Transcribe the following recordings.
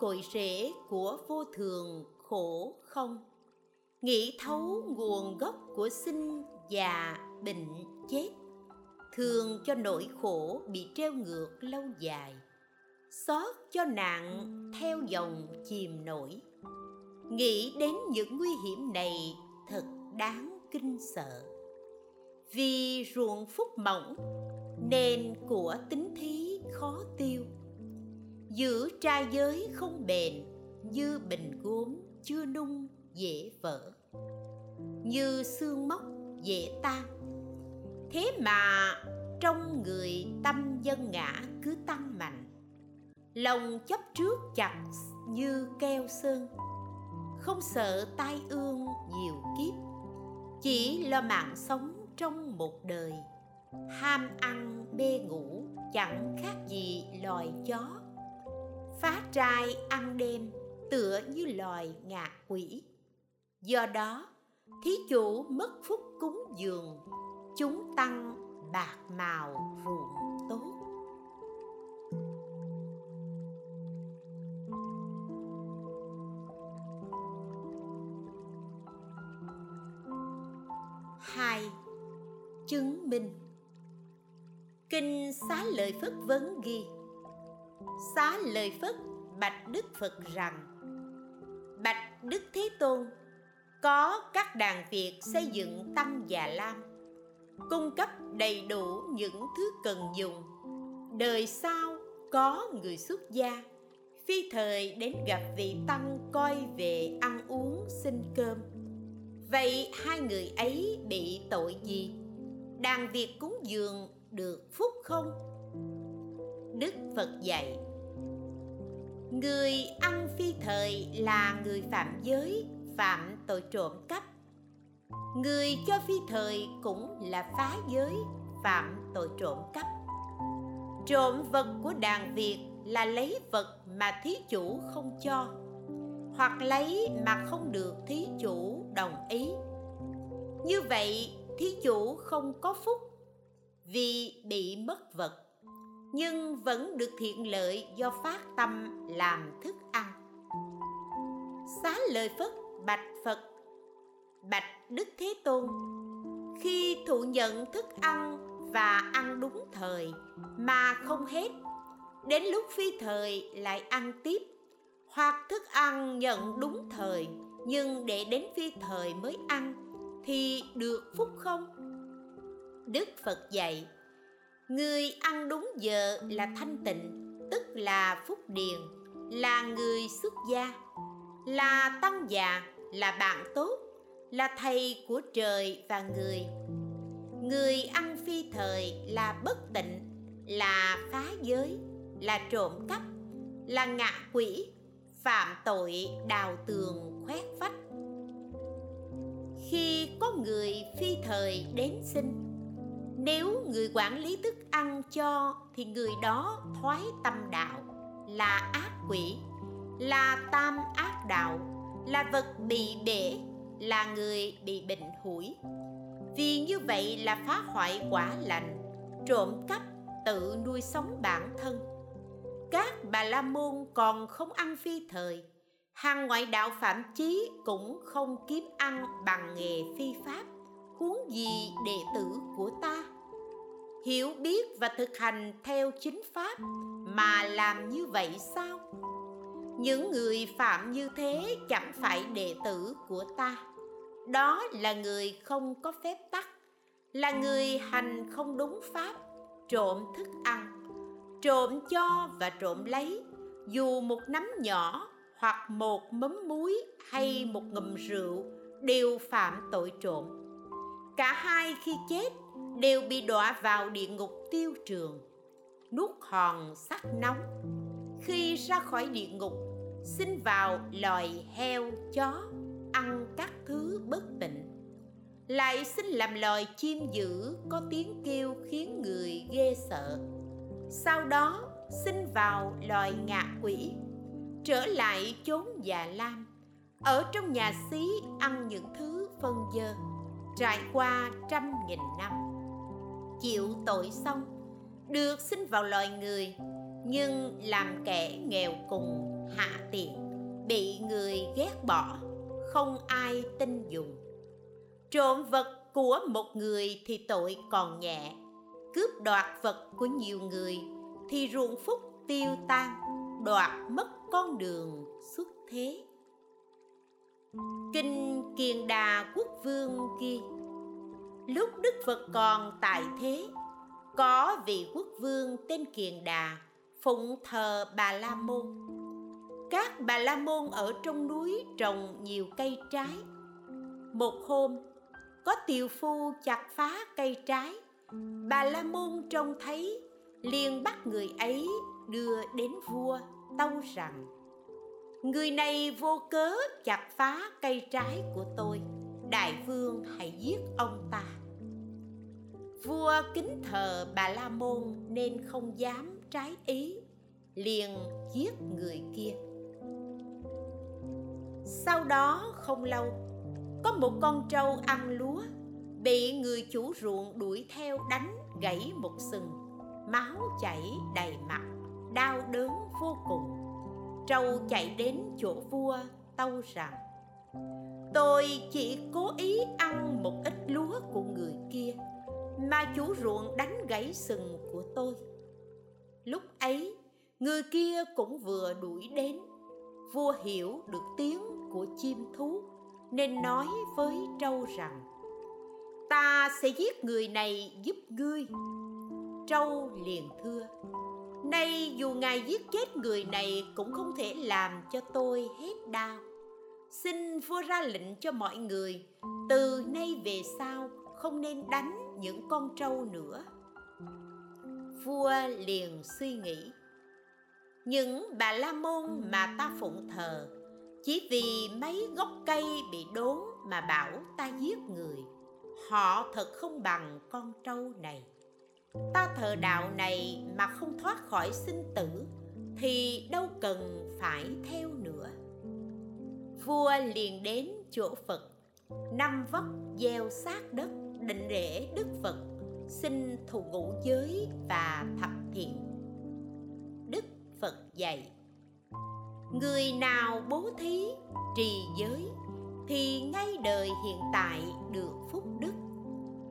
cội rễ của vô thường khổ không? Nghĩ thấu nguồn gốc của sinh già bệnh chết, Thường cho nỗi khổ bị treo ngược lâu dài, xót cho nạn theo dòng chìm nổi. Nghĩ đến những nguy hiểm này thật đáng kinh sợ. Vì ruộng phúc mỏng nên của tính thí khó tiêu giữ trai giới không bền, như bình gốm chưa nung dễ vỡ. Như xương mốc dễ tan. Thế mà trong người tâm dân ngã cứ tăng mạnh. Lòng chấp trước chặt như keo sơn. Không sợ tai ương nhiều kiếp. Chỉ lo mạng sống trong một đời. Ham ăn bê ngủ chẳng khác gì loài chó phá trai ăn đêm tựa như loài ngạ quỷ. Do đó, thí chủ mất phúc cúng dường, chúng tăng bạc màu ruộng tốt. Hai, chứng minh. Kinh xá lợi phất vấn ghi xá lời phất, bạch đức phật rằng, bạch đức thế tôn, có các đàn việt xây dựng tăng già lam, cung cấp đầy đủ những thứ cần dùng. Đời sau có người xuất gia, phi thời đến gặp vị tăng coi về ăn uống xin cơm. Vậy hai người ấy bị tội gì? Đàn việc cúng dường được phúc không? Đức phật dạy, người ăn phi thời là người phạm giới, phạm tội trộm cắp. Người cho phi thời cũng là phá giới, phạm tội trộm cắp. Trộm vật của đàn việt là lấy vật mà thí chủ không cho, hoặc lấy mà không được thí chủ đồng ý. Như vậy, thí chủ không có phúc vì bị mất vật nhưng vẫn được thiện lợi do phát tâm làm thức ăn. Xá lời phất, bạch phật, bạch đức thế tôn, khi thụ nhận thức ăn và ăn đúng thời mà không hết, đến lúc phi thời lại ăn tiếp. Hoặc thức ăn nhận đúng thời nhưng để đến phi thời mới ăn thì được phúc không? Đức phật dạy người ăn đúng giờ là thanh tịnh, tức là phúc điền, là người xuất gia. Là tăng già, là bạn tốt, là thầy của trời và người. Người ăn phi thời là bất tịnh, là phá giới, là trộm cắp, là ngạ quỷ, phạm tội đào tường khoét vách. Khi có người phi thời đến sinh nếu người quản lý thức ăn cho, thì người đó thoái tâm đạo, là ác quỷ, là tam ác đạo, là vật bị bể, là người bị bệnh hủi. Vì như vậy là phá hoại quả lành, trộm cắp tự nuôi sống bản thân. Các bà la môn còn không ăn phi thời, hàng ngoại đạo phạm chí cũng không kiếm ăn bằng nghề phi pháp, huống gì đệ tử của ta? Hiểu biết và thực hành theo chính pháp mà làm như vậy sao? Những người phạm như thế chẳng phải đệ tử của ta. Đó là người không có phép tắc, là người hành không đúng pháp, trộm thức ăn, trộm cho và trộm lấy, dù một nắm nhỏ hoặc một mấm muối hay một ngụm rượu đều phạm tội trộm cả hai khi chết đều bị đọa vào địa ngục tiêu trường. Nuốt hòn sắt nóng. Khi ra khỏi địa ngục, xin vào loài heo chó, ăn các thứ bất tịnh. Lại xin làm loài chim dữ có tiếng kêu khiến người ghê sợ. Sau đó, xin vào loài ngạ quỷ, trở lại chốn già lam. Ở trong nhà xí ăn những thứ phân dơ trải qua trăm nghìn năm, chịu tội xong, được sinh vào loài người, nhưng làm kẻ nghèo cùng hạ tiện, bị người ghét bỏ, không ai tin dùng. Trộm vật của một người thì tội còn nhẹ, cướp đoạt vật của nhiều người thì ruộng phúc tiêu tan, đoạt mất con đường xuất thế. Kinh kiền đà quốc vương ghi lúc đức phật còn tại thế, có vị quốc vương tên kiền đà, phụng thờ bà la môn. Các bà la môn ở trong núi trồng nhiều cây trái. Một hôm, có tiều phu chặt phá cây trái. Bà la môn trông thấy, liền bắt người ấy đưa đến vua, tâu rằng người này vô cớ chặt phá cây trái của tôi. Đại vương hãy giết ông ta. Vua kính thờ bà la môn nên không dám trái ý, liền giết người kia. Sau đó không lâu, có một con trâu ăn lúa, bị người chủ ruộng đuổi theo đánh gãy một sừng. Máu chảy đầy mặt, đau đớn vô cùng trâu chạy đến chỗ vua, tâu rằng, tôi chỉ cố ý ăn một ít lúa của người kia, mà chủ ruộng đánh gãy sừng của tôi. Lúc ấy, người kia cũng vừa đuổi đến. Vua hiểu được tiếng của chim thú, nên nói với trâu rằng, ta sẽ giết người này giúp ngươi. Trâu liền thưa nay, dù ngài giết chết người này cũng không thể làm cho tôi hết đau. Xin vua ra lệnh cho mọi người, từ nay về sau không nên đánh những con trâu nữa. Vua liền suy nghĩ, những bà la môn mà ta phụng thờ, chỉ vì mấy gốc cây bị đốn mà bảo ta giết người, họ thật không bằng con trâu này ta thờ đạo này mà không thoát khỏi sinh tử, thì đâu cần phải theo nữa. Vua liền đến chỗ phật, năm vóc gieo sát đất, định rễ đức phật, xin thù ngũ giới và thập thiện. Đức phật dạy, người nào bố thí, trì giới, thì ngay đời hiện tại được phúc đức.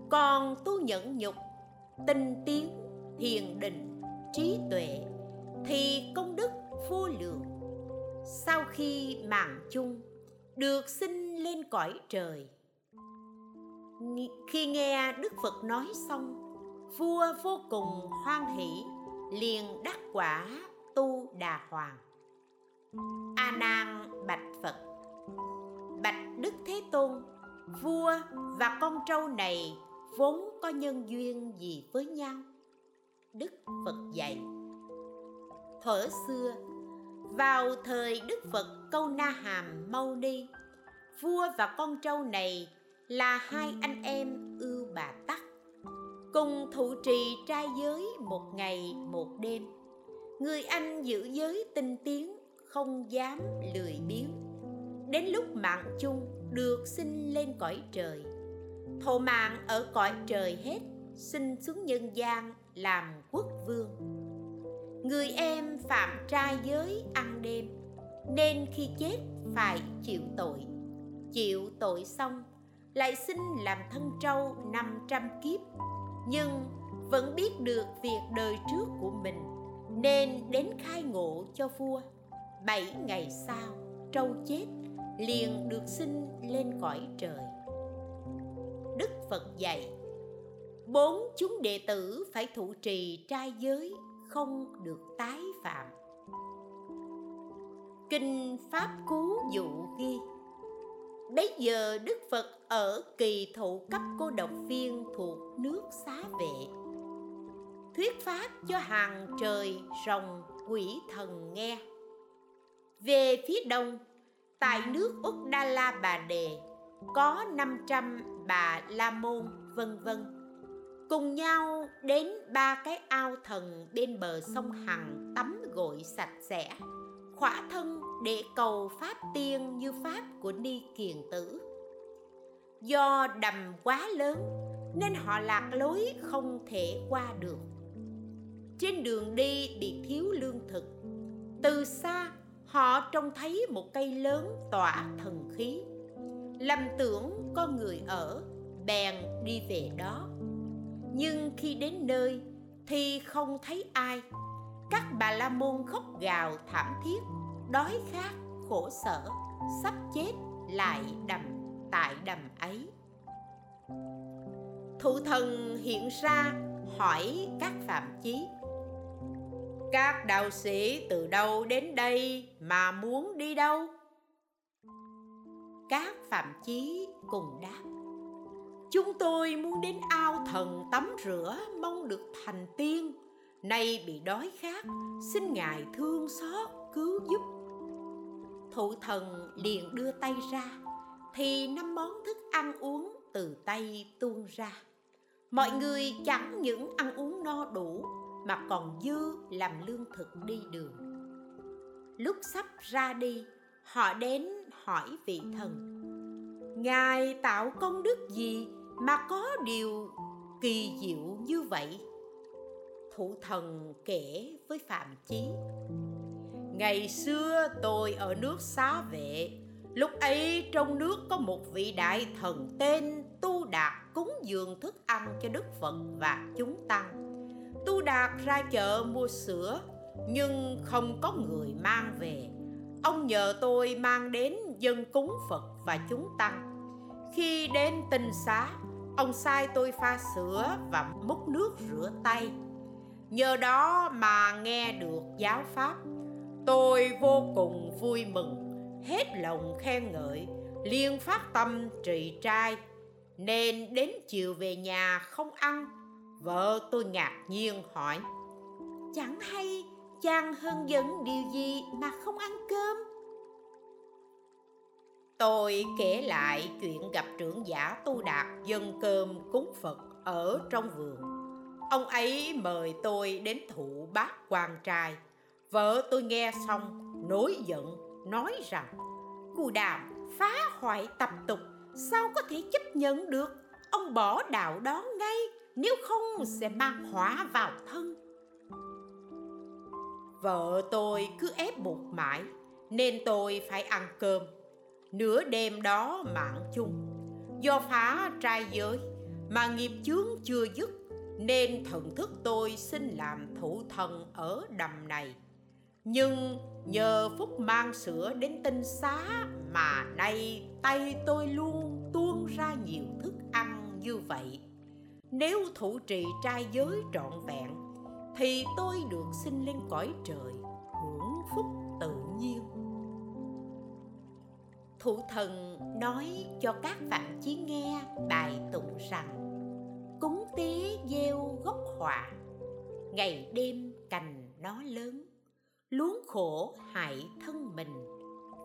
Còn tu nhẫn nhục tinh tiến, thiền định, trí tuệ thì công đức vô lượng. Sau khi mạng chung, được sinh lên cõi trời. Khi nghe đức phật nói xong, vua vô cùng hoan hỷ, liền đắc quả tu đà hoàng. A nan bạch phật. Bạch đức thế tôn, vua và con trâu này vốn có nhân duyên gì với nhau? Đức phật dạy thuở xưa, vào thời đức phật, câu na hàm mâu ni. Vua và con trâu này là hai anh em ưu bà tắc, cùng thụ trì trai giới một ngày một đêm. Người anh giữ giới tinh tiến, không dám lười biếng. Đến lúc mạng chung, được sinh lên cõi trời thọ mạng ở cõi trời hết sinh xuống nhân gian làm quốc vương. Người em phạm trai giới ăn đêm, nên khi chết phải chịu tội. Chịu tội xong, lại sinh làm thân trâu 500 kiếp. Nhưng vẫn biết được việc đời trước của mình, nên đến khai ngộ cho vua. Bảy ngày sau, trâu chết, liền được sinh lên cõi trời phật dạy bốn chúng đệ tử phải thụ trì trai giới không được tái phạm. Kinh pháp cú dụ ghi Bấy giờ Đức Phật ở kỳ thụ cấp cô độc viên thuộc nước xá vệ. Thuyết pháp cho hàng trời rồng quỷ thần nghe. Về phía đông, tại nước Úc Đa La Bà Đề có 500 bà La Môn, vân vân. Cùng nhau đến ba cái ao thần bên bờ sông Hằng tắm gội sạch sẽ. Khỏa thân để cầu pháp tiên như pháp của ni kiền tử. Do đầm quá lớn, nên họ lạc lối không thể qua được. Trên đường đi bị thiếu lương thực. Từ xa, họ trông thấy một cây lớn tỏa thần khí lầm tưởng có người ở, bèn đi về đó. Nhưng khi đến nơi thì không thấy ai. Các bà la môn khóc gào thảm thiết, đói khát, khổ sở, sắp chết lại đầm, tại đầm ấy. Thủ thần hiện ra hỏi các phạm chí, các đạo sĩ từ đâu đến đây mà muốn đi đâu? Các phạm chí cùng đáp, chúng tôi muốn đến ao thần tắm rửa, mong được thành tiên. Nay bị đói khát, xin ngài thương xót, cứu giúp. Thụ thần liền đưa tay ra, thì năm món thức ăn uống từ tay tuôn ra. Mọi người chẳng những ăn uống no đủ, mà còn dư làm lương thực đi đường. Lúc sắp ra đi, họ đến hỏi vị thần. Ngài tạo công đức gì mà có điều kỳ diệu như vậy? Thủ thần kể với phạm chí. Ngày xưa tôi ở nước xá vệ, lúc ấy trong nước có một vị đại thần tên tu đạt cúng dường thức ăn cho đức phật và chúng tăng. Tu đạt ra chợ mua sữa, nhưng không có người mang về ông nhờ tôi mang đến dân cúng phật và chúng tăng. Khi đến tinh xá, ông sai tôi pha sữa và múc nước rửa tay. Nhờ đó mà nghe được giáo pháp, tôi vô cùng vui mừng, hết lòng khen ngợi liên phát tâm trì trai. Nên đến chiều về nhà không ăn, vợ tôi ngạc nhiên hỏi, chẳng hay chàng hơn dẫn điều gì mà không ăn cơm? Tôi kể lại chuyện gặp trưởng giả tu đạt dân cơm cúng phật ở trong vườn. Ông ấy mời tôi đến thụ bát quan trai. Vợ tôi nghe xong, nổi giận, nói rằng, cù đàm, phá hoại tập tục, sao có thể chấp nhận được? Ông bỏ đạo đó ngay, nếu không sẽ mang hỏa vào thân vợ tôi cứ ép buộc mãi, nên tôi phải ăn cơm. Nửa đêm đó mạng chung. Do phá trai giới, mà nghiệp chướng chưa dứt, nên thần thức tôi xin làm thủ thần ở đầm này. Nhưng nhờ phúc mang sữa đến tinh xá mà nay tay tôi luôn tuôn ra nhiều thức ăn như vậy. Nếu thủ trì trai giới trọn vẹn thì tôi được sinh lên cõi trời, hưởng phúc tự nhiên. Thủ thần nói cho các phạm chí nghe bài tụng rằng, cúng tế gieo gốc họa, ngày đêm cành nó lớn, luống khổ hại thân mình,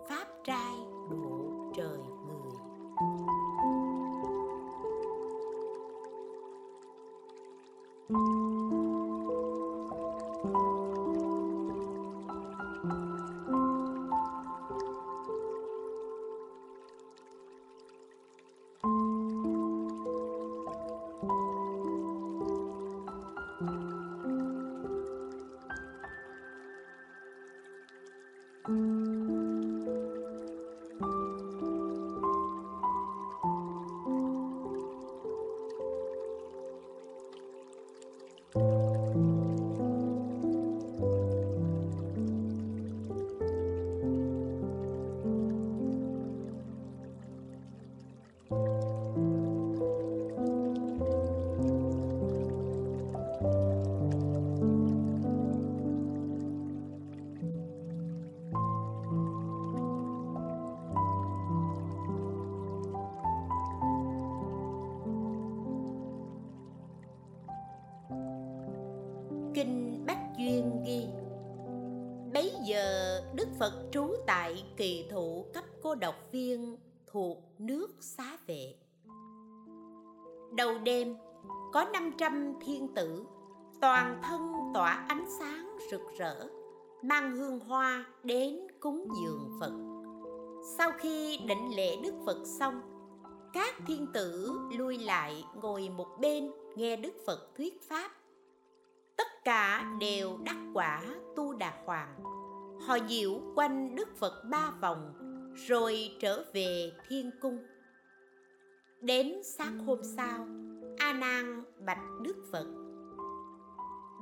pháp trai độ trời người. Kinh Bách Duyên ghi, Bấy giờ Đức Phật trú tại kỳ thụ cấp cô độc viên thuộc nước xá vệ. Đầu đêm, có 500 thiên tử, Toàn thân tỏa ánh sáng rực rỡ, mang hương hoa đến cúng dường phật. Sau khi định lễ đức phật xong, các thiên tử lui lại ngồi một bên nghe đức phật thuyết pháp tất cả đều đắc quả tu đà hoàng. Họ diễu quanh đức phật ba vòng, rồi trở về thiên cung. Đến sáng hôm sau, a nan bạch đức phật.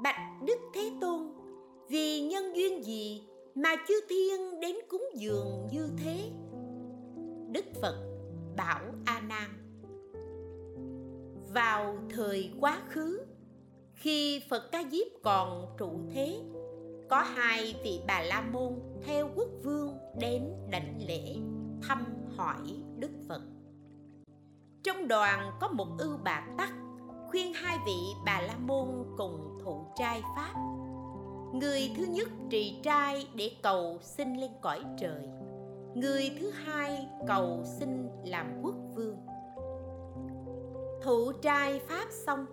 Bạch đức thế tôn, vì nhân duyên gì mà chư thiên đến cúng dường như thế? Đức phật bảo a nan. Vào thời quá khứ khi phật ca diếp còn trụ thế, có hai vị bà la môn theo quốc vương đến đảnh lễ, thăm hỏi đức phật. Trong đoàn có một ưu bà tắc khuyên hai vị bà la môn cùng thụ trai pháp. Người thứ nhất trì trai để cầu xin lên cõi trời. Người thứ hai cầu xin làm quốc vương. Thụ trai pháp xong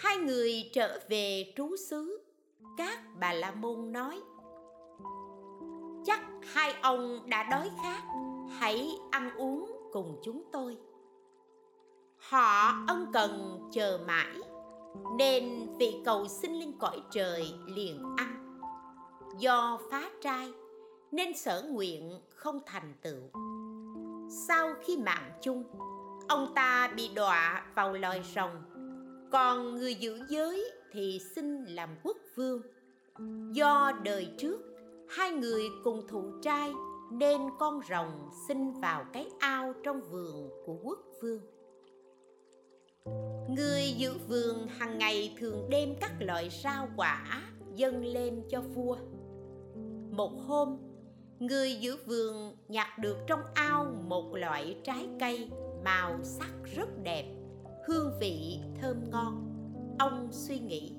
hai người trở về trú xứ. Các bà la môn nói, chắc hai ông đã đói khát, hãy ăn uống cùng chúng tôi. Họ ân cần chờ mãi, nên vị cầu xin lên cõi trời liền ăn. Do phá trai, nên sở nguyện không thành tựu. Sau khi mạng chung, ông ta bị đọa vào loài rồng còn người giữ giới thì xin làm quốc vương. Do đời trước, hai người cùng thụ trai nên con rồng sinh vào cái ao trong vườn của quốc vương. Người giữ vườn hàng ngày thường đem các loại rau quả dâng lên cho vua. Một hôm, người giữ vườn nhặt được trong ao một loại trái cây màu sắc rất đẹp hương vị thơm ngon. Ông suy nghĩ,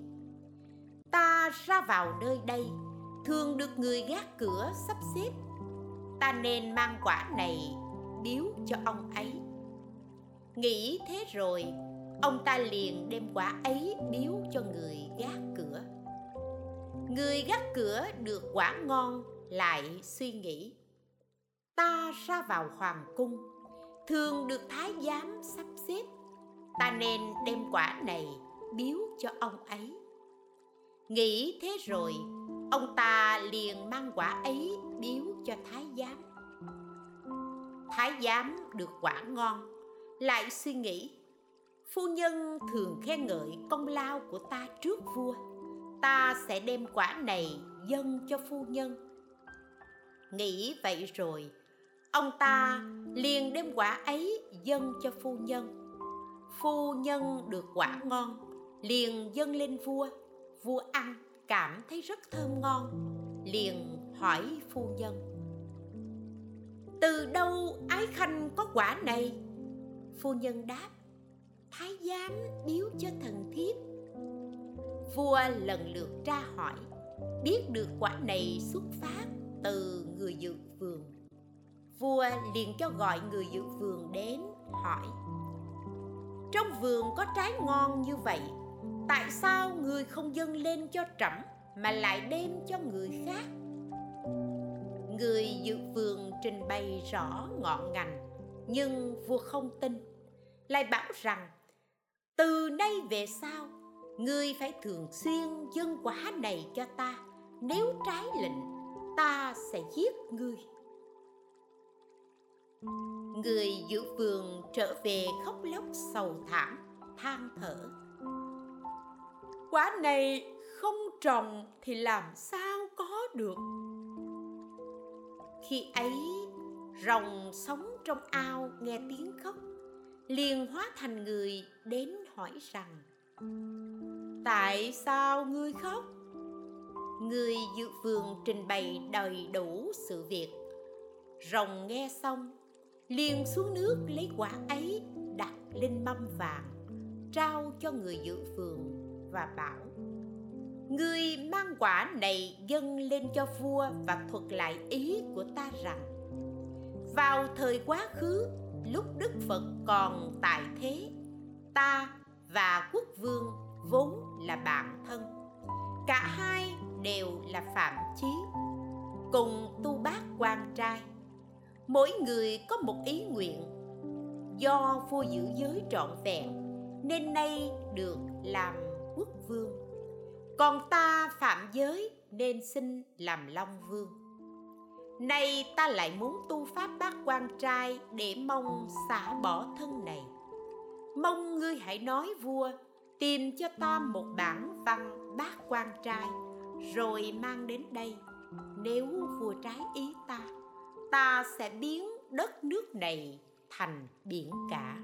ta ra vào nơi đây, thường được người gác cửa sắp xếp. Ta nên mang quả này biếu cho ông ấy. Nghĩ thế rồi, ông ta liền đem quả ấy biếu cho người gác cửa. Người gác cửa được quả ngon lại suy nghĩ, ta ra vào hoàng cung, thường được thái giám sắp xếp ta nên đem quả này biếu cho ông ấy. Nghĩ thế rồi, ông ta liền mang quả ấy biếu cho thái giám. Thái giám được quả ngon, lại suy nghĩ, phu nhân thường khen ngợi công lao của ta trước vua, ta sẽ đem quả này dâng cho phu nhân. Nghĩ vậy rồi, ông ta liền đem quả ấy dâng cho phu nhân phu nhân được quả ngon, liền dâng lên vua. Vua ăn, cảm thấy rất thơm ngon, liền hỏi phu nhân. Từ đâu ái khanh có quả này? Phu nhân đáp, thái giám biếu cho thần thiếp. Vua lần lượt tra hỏi, biết được quả này xuất phát từ người dự vườn? Vua liền cho gọi người dự vườn đến, hỏi trong vườn có trái ngon như vậy, tại sao người không dâng lên cho trẫm mà lại đem cho người khác? Người dự vườn trình bày rõ ngọn ngành, nhưng vua không tin. Lại bảo rằng, từ nay về sau ngươi phải thường xuyên dâng quả này cho ta. Nếu trái lệnh, ta sẽ giết ngươi người giữ vườn trở về khóc lóc sầu thảm than thở. Quả này không trồng thì làm sao có được? Khi ấy rồng sống trong ao nghe tiếng khóc liền hóa thành người đến hỏi rằng tại sao ngươi khóc? Người dự vườn trình bày đầy đủ sự việc. Rồng nghe xong liền xuống nước lấy quả ấy đặt lên mâm vàng trao cho người giữ vườn và bảo người mang quả này dâng lên cho vua và thuật lại ý của ta rằng Vào thời quá khứ, lúc Đức Phật còn tại thế Ta và quốc vương vốn là bạn thân Cả hai đều là phạm chí cùng tu bác quan trai mỗi người có một ý nguyện. Do vua giữ giới trọn vẹn, nên nay được làm quốc vương. Còn ta phạm giới, nên xin làm long vương. Nay ta lại muốn tu pháp bát quan trai để mong xả bỏ thân này. Mong ngươi hãy nói vua, tìm cho ta một bản văn bát quan trai, rồi mang đến đây, nếu vua trái ý ta ta sẽ biến đất nước này thành biển cả.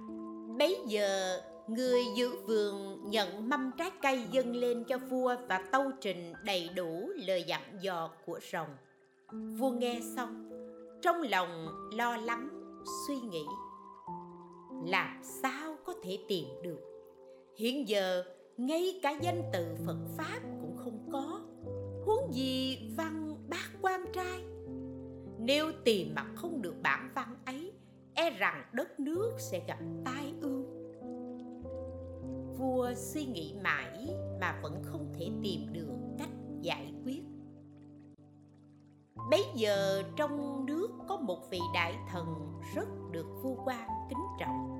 Bấy giờ, người giữ vườn nhận mâm trái cây dâng lên cho vua và tâu trình đầy đủ lời dặn dò của rồng. Vua nghe xong, trong lòng lo lắng, suy nghĩ. Làm sao có thể tìm được? Hiện giờ, ngay cả danh từ phật pháp cũng không có. Huống gì văn bác quan trai? Nếu tìm mà không được bản văn ấy e rằng đất nước sẽ gặp tai ương. Vua suy nghĩ mãi mà vẫn không thể tìm được cách giải quyết. Bấy giờ trong nước có một vị đại thần rất được vua quan kính trọng.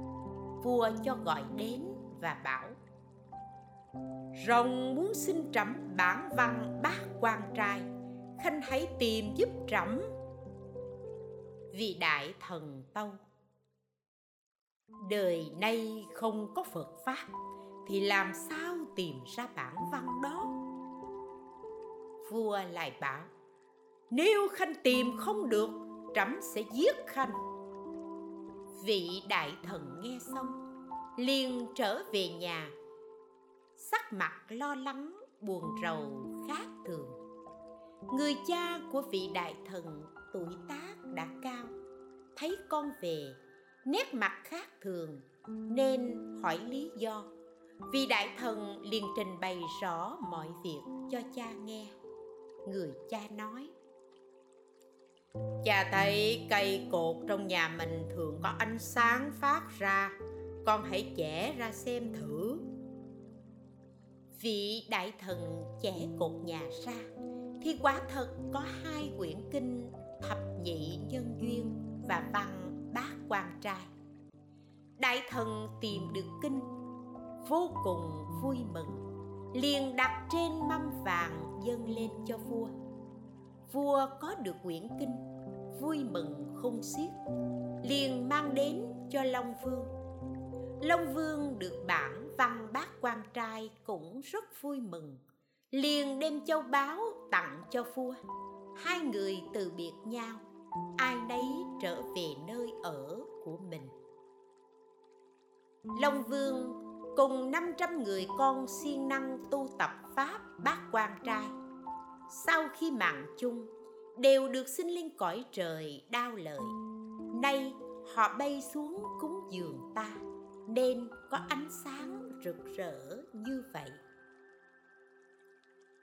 Vua cho gọi đến và bảo, rồng muốn xin trẫm bản văn bát quan trai, khanh hãy tìm giúp trẫm vì đại thần tâu đời nay không có phật pháp, thì làm sao tìm ra bản văn đó? Vua lại bảo, nếu khanh tìm không được, trẫm sẽ giết khanh. Vị đại thần nghe xong, liền trở về nhà. Sắc mặt lo lắng, buồn rầu khác thường. Người cha của vị đại thần tuổi tác đã cao thấy con về nét mặt khác thường nên hỏi lý do. Vị đại thần liền trình bày rõ mọi việc cho cha nghe. Người cha nói cha thấy cây cột trong nhà mình thường có ánh sáng phát ra con hãy chẻ ra xem thử. Vị đại thần chẻ cột nhà ra thì quả thật có hai quyển kinh thập nhị nhân duyên và văn bát quan trai. Đại thần tìm được kinh, vô cùng vui mừng, liền đặt trên mâm vàng dâng lên cho vua. Vua có được quyển kinh, vui mừng không xiết, liền mang đến cho long vương. Long vương được bản văn bát quan trai cũng rất vui mừng, liền đem châu báu tặng cho vua hai người từ biệt nhau, ai nấy trở về nơi ở của mình. Long vương cùng 500 người con siêng năng tu tập pháp bát quan trai. Sau khi mạng chung, đều được sinh lên cõi trời đau lợi. Nay, họ bay xuống cúng dường ta, nên có ánh sáng rực rỡ như vậy.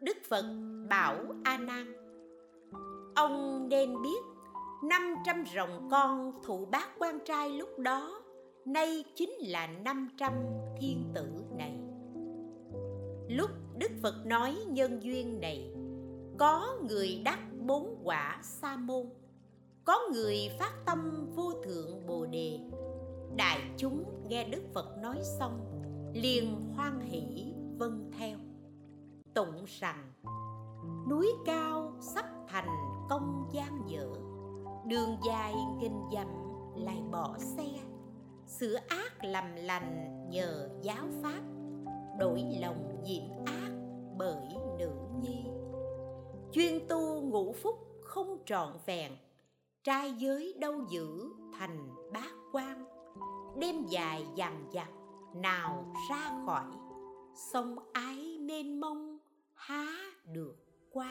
Đức phật bảo a nan ông nên biết 500 rồng con thụ bác quan trai lúc đó, nay chính là 500 thiên tử này. Lúc đức phật nói nhân duyên này, có người đắc bốn quả sa môn, có người phát tâm vô thượng bồ đề. Đại chúng nghe đức phật nói xong, liền hoan hỷ vâng theo. Tụng rằng núi cao sắp thành công gian dở đường dài nghìn dặm lại bỏ xe. Sửa ác làm lành nhờ giáo pháp. Đổi lòng nhiễm ác bởi nữ nhi. Chuyên tu ngũ phúc không trọn vẹn. Trai giới đâu giữ thành bát quan. Đêm dài dằn dặt nào ra khỏi. Sông ái nên mong, há được qua